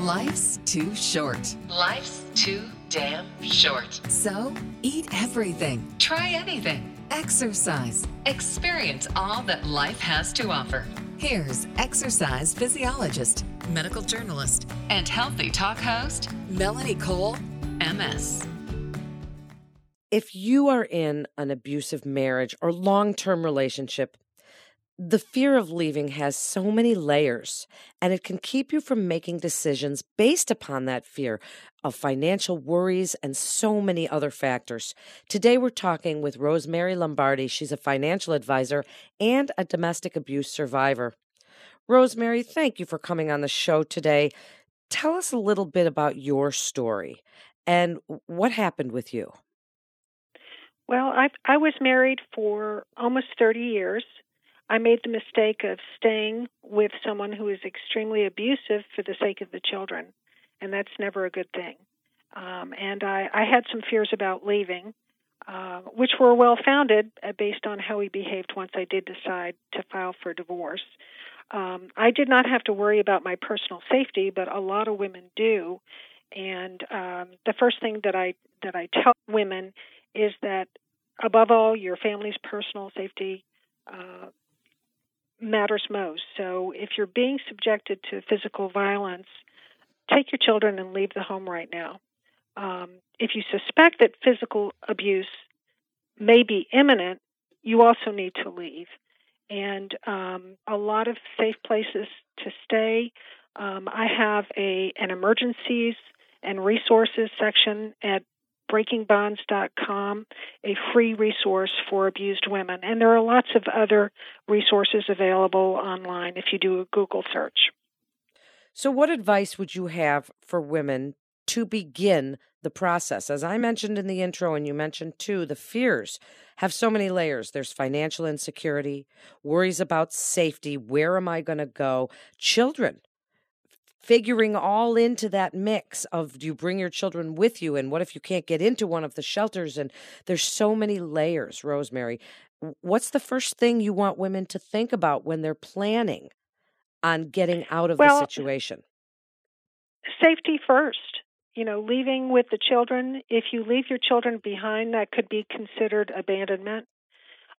Life's too short. Life's too damn short. So eat everything. Try anything. Exercise. Experience all that life has to offer. Here's exercise physiologist, medical journalist, and healthy talk host, Melanie Cole, MS. If you are in an abusive marriage or long term relationship, the fear of leaving has so many layers, and it can keep you from making decisions based upon that fear of financial worries and so many other factors. Today, we're talking with Rosemary Lombardy. She's a financial advisor and a domestic abuse survivor. Rosemary, thank you for coming on the show today. Tell us a little bit about your story and what happened with you. Well, I I was married for almost 30 years I made the mistake of staying with someone who is extremely abusive for the sake of the children, and that's never a good thing. Um, and I, I had some fears about leaving, uh, which were well founded uh, based on how he behaved once I did decide to file for divorce. Um, I did not have to worry about my personal safety, but a lot of women do. And um, the first thing that I that I tell women is that above all, your family's personal safety uh, matters most. So if you're being subjected to physical violence, take your children and leave the home right now. Um, if you suspect that physical abuse may be imminent, you also need to leave. And um, a lot of safe places to stay. Um, I have a an emergencies and resources section at breakingbonds.com, a free resource for abused women. And there are lots of other resources available online if you do a Google search. So, what advice would you have for women to begin the process? As I mentioned in the intro, and you mentioned too, the fears have so many layers. There's financial insecurity, worries about safety. Where am I going to go? Children figuring all into that mix of do you bring your children with you? And what if you can't get into one of the shelters? And there's so many layers rosemary. What's the first thing you want women to think about when they're planning on getting out of well, the situation? safety first you know leaving with the children. If you leave your children behind that could be considered abandonment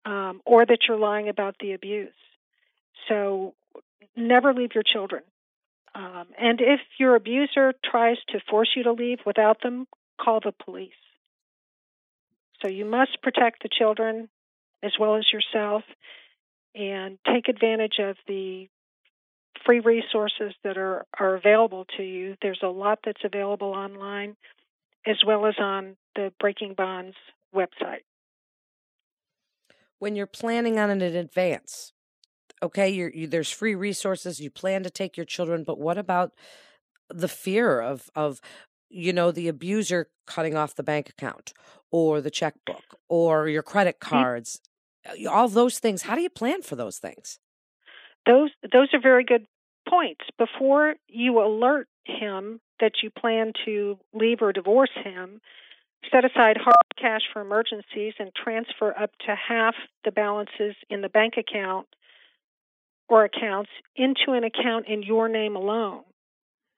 um, or that you're lying about the abuse. So never leave your children um, and if your abuser tries to force you to leave without them, call the police. So you must protect the children as well as yourself and take advantage of the free resources that are, are available to you. There's a lot that's available online as well as on the Breaking Bonds website. When you're planning on it in advance, okay, you you there's free resources. You plan to take your children, but what about the fear of of you know the abuser cutting off the bank account or the checkbook or your credit cards? Uh, all those things. How do you plan for those things? Those those are very good points. Before you alert him that you plan to leave or divorce him, set aside hard cash for emergencies and transfer up to half the balances in the bank account or accounts into an account in your name alone.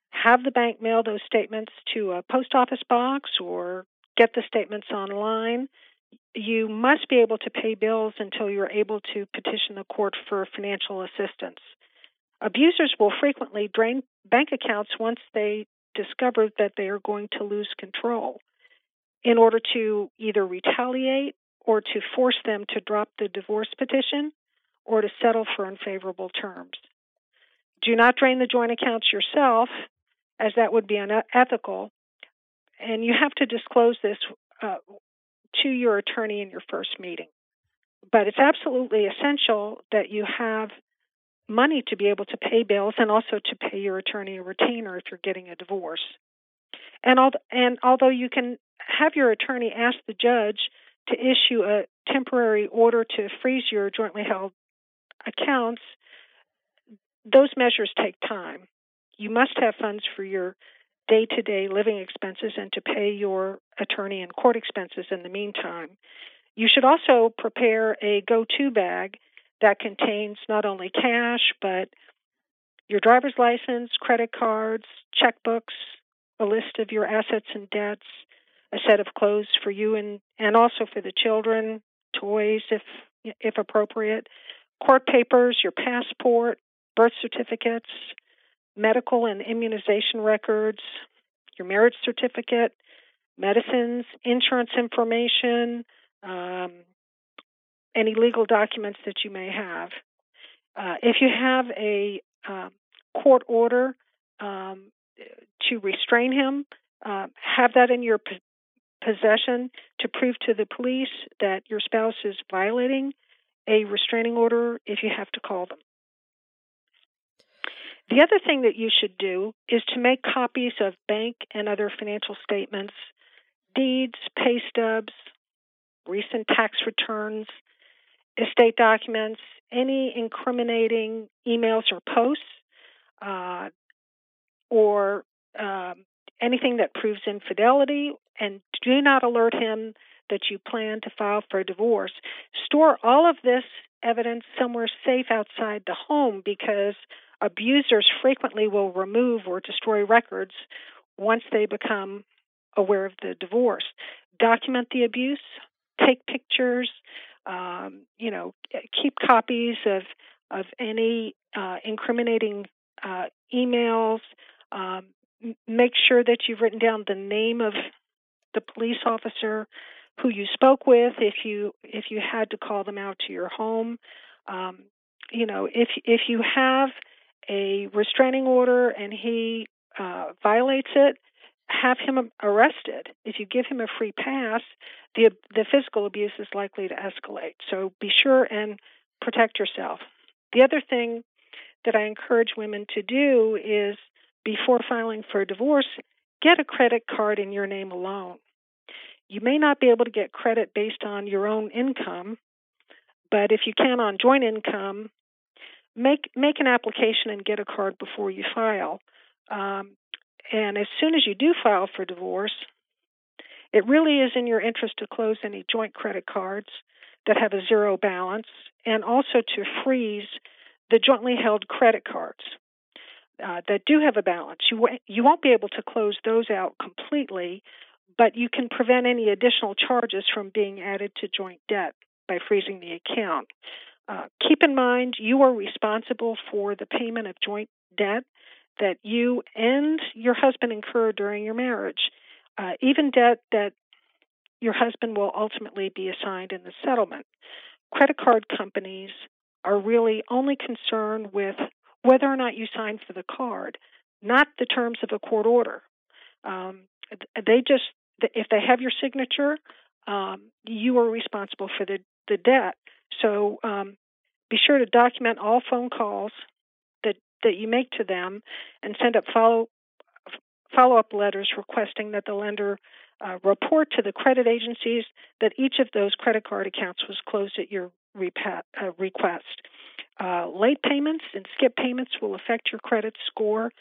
Have the bank mail those statements to a post office box or get the statements online. You must be able to pay bills until you're able to petition the court for financial assistance. Abusers will frequently drain bank accounts once they discover that they are going to lose control in order to either retaliate or to force them to drop the divorce petition or to settle for unfavorable terms. Do not drain the joint accounts yourself, as that would be unethical, and you have to disclose this uh, to your attorney in your first meeting. But it's absolutely essential that you have money to be able to pay bills and also to pay your attorney a retainer if you're getting a divorce. And, al- and although you can have your attorney ask the judge to issue a temporary order to freeze your jointly held accounts, those measures take time. You must have funds for your day to day living expenses and to pay your attorney and court expenses in the meantime. You should also prepare a go to bag that contains not only cash, but your driver's license, credit cards, checkbooks, a list of your assets and debts, a set of clothes for you and, and also for the children, toys if if appropriate, court papers, your passport, birth certificates, medical and immunization records, your marriage certificate, medicines, insurance information, um, any legal documents that you may have. Uh, if you have a uh, court order um, to restrain him, uh, have that in your p- possession to prove to the police that your spouse is violating a restraining order if you have to call them. The other thing that you should do is to make copies of bank and other financial statements, deeds, pay stubs, recent tax returns, estate documents, any incriminating emails or posts, uh, or um, anything that proves infidelity, and do not alert him that you plan to file for a divorce. Store all of this evidence somewhere safe outside the home because abusers frequently will remove or destroy records once they become aware of the divorce. Document the abuse, take pictures, um, you know, keep copies of of any uh, incriminating uh, emails. Um, make sure that you've written down the name of the police officer who you spoke with if you if you had to call them out to your home. Um, you know, if if you have a restraining order and he uh, violates it, have him arrested. If you give him a free pass, the the physical abuse is likely to escalate. So be sure and protect yourself. The other thing that I encourage women to do is before filing for a divorce, get a credit card in your name alone. You may not be able to get credit based on your own income, but if you can on joint income, make make an application and get a card before you file. Um, and as soon as you do file for divorce, it really is in your interest to close any joint credit cards that have a zero balance and also to freeze the jointly held credit cards uh, that do have a balance. You, w- you won't be able to close those out completely, but you can prevent any additional charges from being added to joint debt by freezing the account. Uh, keep in mind you are responsible for the payment of joint debt that you and your husband incur during your marriage, uh, even debt that your husband will ultimately be assigned in the settlement. Credit card companies are really only concerned with whether or not you sign for the card, not the terms of a court order. Um, they just, if they have your signature, um, you are responsible for the, the debt. So um, be sure to document all phone calls that, that you make to them and send up follow follow up letters requesting that the lender uh, report to the credit agencies that each of those credit card accounts was closed at your repa- uh, request. Uh, late payments and skip payments will affect your credit score,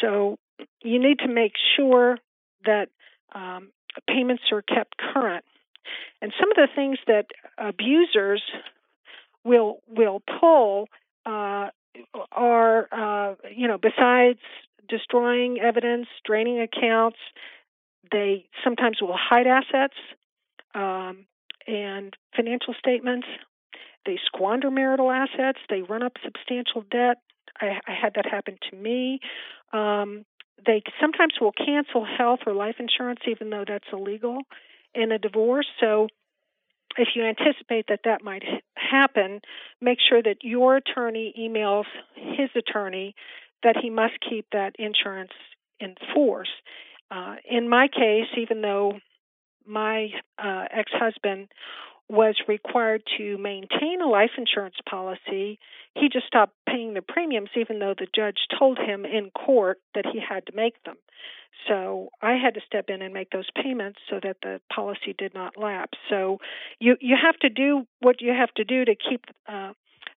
so you need to make sure that um, payments are kept current. And some of the things that abusers will will pull uh, are, uh, you know, besides destroying evidence, draining accounts, they sometimes will hide assets um, and financial statements. They squander marital assets. They run up substantial debt. I, I had that happen to me. Um, they sometimes will cancel health or life insurance, even though that's illegal in a divorce. So, if you anticipate that that might happen, make sure that your attorney emails his attorney that he must keep that insurance in force. Uh, in my case, even though my uh, ex husband was required to maintain a life insurance policy, he just stopped paying the premiums, even though the judge told him in court that he had to make them. So I had to step in and make those payments so that the policy did not lapse. So you you have to do what you have to do to keep uh,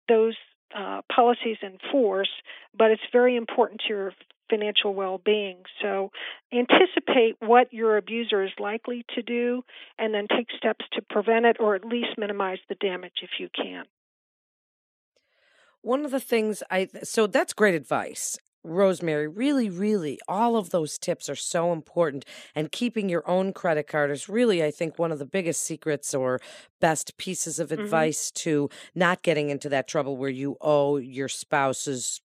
those uh, policies in force, but it's very important to your financial well being. So anticipate what your abuser is likely to do and then take steps to prevent it or at least minimize the damage if you can. One of the things I so that's great advice. Rosemary, really, really, all of those tips are so important. And keeping your own credit card is really, I think, one of the biggest secrets or best pieces of mm-hmm. advice to not getting into that trouble where you owe your spouse's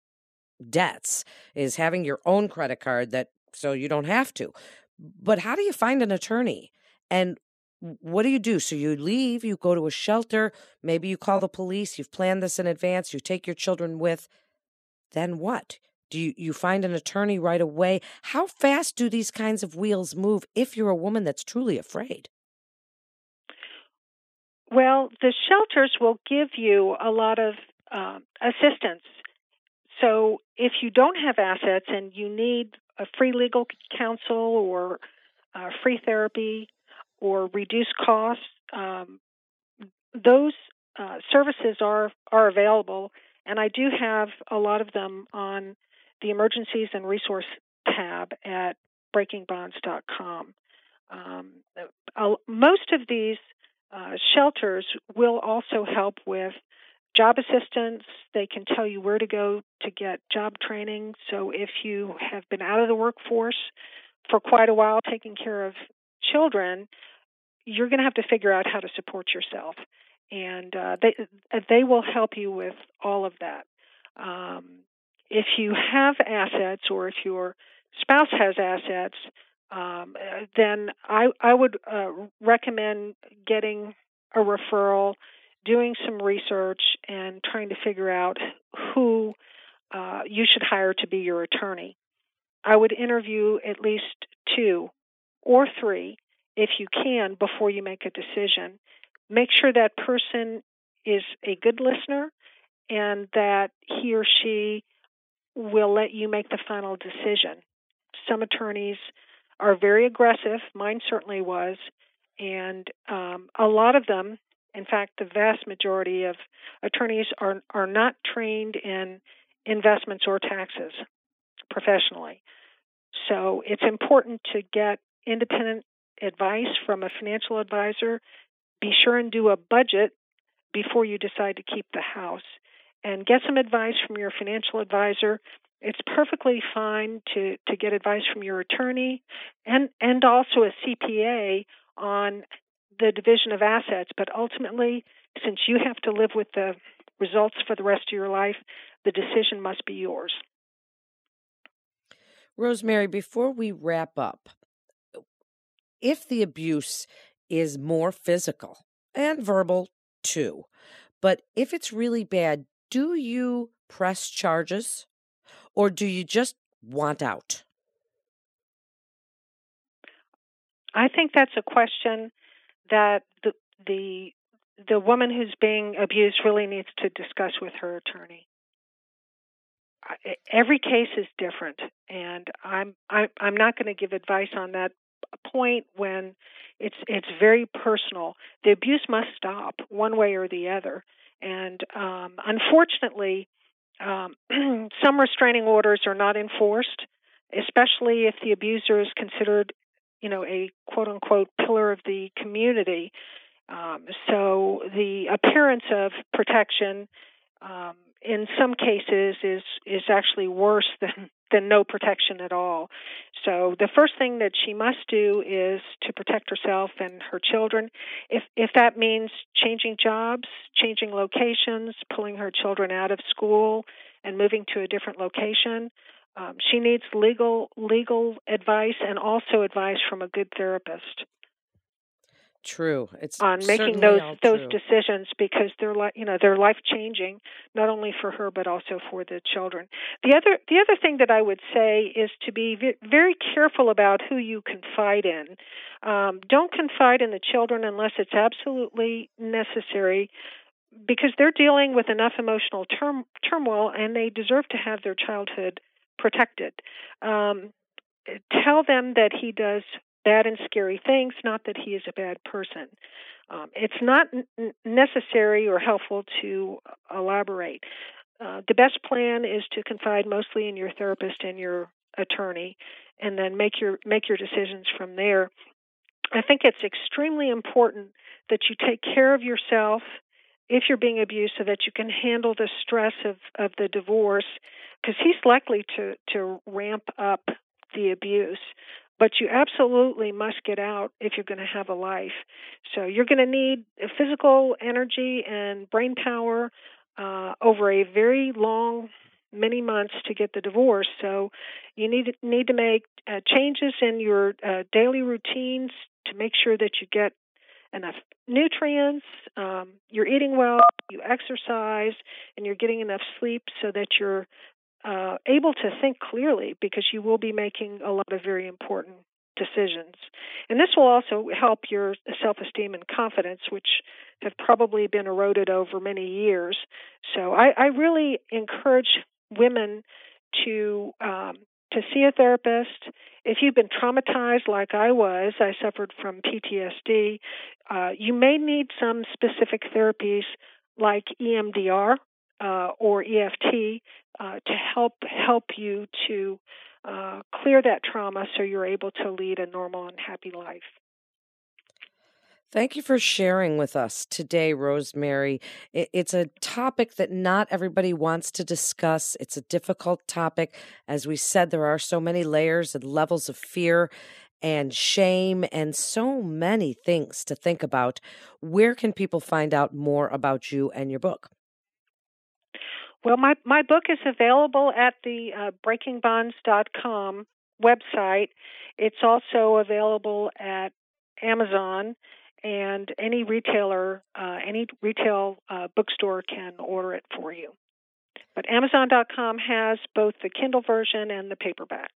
debts, is having your own credit card that so you don't have to. But how do you find an attorney? And what do you do? So you leave, you go to a shelter, maybe you call the police, you've planned this in advance, you take your children with. Then what? Do you, you find an attorney right away? How fast do these kinds of wheels move if you're a woman that's truly afraid? Well, the shelters will give you a lot of uh, assistance. So if you don't have assets and you need a free legal counsel or uh, free therapy or reduced costs, um, those uh, services are are available, and I do have a lot of them on the emergencies and resource tab at breakingbonds.com. Um, most of these uh, shelters will also help with job assistance. They can tell you where to go to get job training. So if you have been out of the workforce for quite a while taking care of children, you're going to have to figure out how to support yourself. And uh, they they will help you with all of that. Um, if you have assets or if your spouse has assets, um, then I I would uh, recommend getting a referral doing some research and trying to figure out who uh, you should hire to be your attorney. I would interview at least two or three, if you can, before you make a decision. Make sure that person is a good listener and that he or she will let you make the final decision. Some attorneys are very aggressive, mine certainly was, and um, a lot of them in fact, the vast majority of attorneys are are not trained in investments or taxes professionally. So it's important to get independent advice from a financial advisor. Be sure and do a budget before you decide to keep the house and get some advice from your financial advisor. It's perfectly fine to, to get advice from your attorney and, and also a CPA on the division of assets, but ultimately, since you have to live with the results for the rest of your life, the decision must be yours. Rosemary, before we wrap up, if the abuse is more physical and verbal too, but if it's really bad, do you press charges or do you just want out? I think that's a question that the the the woman who's being abused really needs to discuss with her attorney. Every case is different, and I'm I'm not going to give advice on that point when it's it's very personal. The abuse must stop one way or the other, and um, unfortunately, um, some restraining orders are not enforced, especially if the abuser is considered you know, a quote unquote pillar of the community. Um, so the appearance of protection um, in some cases is is actually worse than than no protection at all. So the first thing that she must do is to protect herself and her children. If if that means changing jobs, changing locations, pulling her children out of school and moving to a different location, um, she needs legal legal advice and also advice from a good therapist. True. It's on making those those decisions because they're like you know they're life changing not only for her but also for the children. The other the other thing that I would say is to be very careful about who you confide in. Um, don't confide in the children unless it's absolutely necessary because they're dealing with enough emotional term, turmoil and they deserve to have their childhood protected. Um, tell them that he does bad and scary things, not that he is a bad person. Um, it's not n- necessary or helpful to elaborate. Uh, the best plan is to confide mostly in your therapist and your attorney, and then make your make your decisions from there. I think it's extremely important that you take care of yourself if you're being abused so that you can handle the stress of, of the divorce because he's likely to, to ramp up the abuse. But you absolutely must get out if you're going to have a life. So you're going to need physical energy and brain power uh, over a very long many months to get the divorce. So you need need to make uh, changes in your uh, daily routines to make sure that you get enough nutrients, um, you're eating well, you exercise, and you're getting enough sleep so that you're uh, able to think clearly because you will be making a lot of very important decisions. And this will also help your self esteem and confidence, which have probably been eroded over many years. So I, I really encourage women to um, to see a therapist. If you've been traumatized like I was, I suffered from PTSD, uh, you may need some specific therapies like EMDR uh, or EFT uh, to help help you to uh, clear that trauma so you're able to lead a normal and happy life. Thank you for sharing with us today, Rosemary. It's a topic that not everybody wants to discuss. It's a difficult topic. As we said, there are so many layers and levels of fear and shame and so many things to think about. Where can people find out more about you and your book? Well, my, my book is available at the uh, breakingbonds.com website. It's also available at Amazon and any retailer, uh, any retail uh, bookstore can order it for you. But Amazon.com has both the Kindle version and the paperback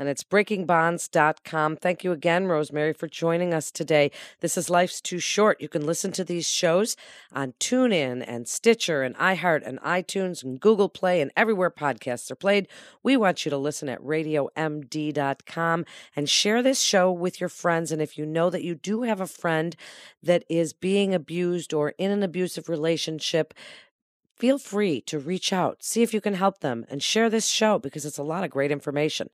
and it's breakingbonds.com. Thank you again, Rosemary, for joining us today. This is Life's Too Short. You can listen to these shows on TuneIn and Stitcher and iHeart and iTunes and Google Play and everywhere podcasts are played. We want you to listen at radiomd.com and share this show with your friends. And if you know that you do have a friend that is being abused or in an abusive relationship, feel free to reach out, see if you can help them, and share this show because it's a lot of great information.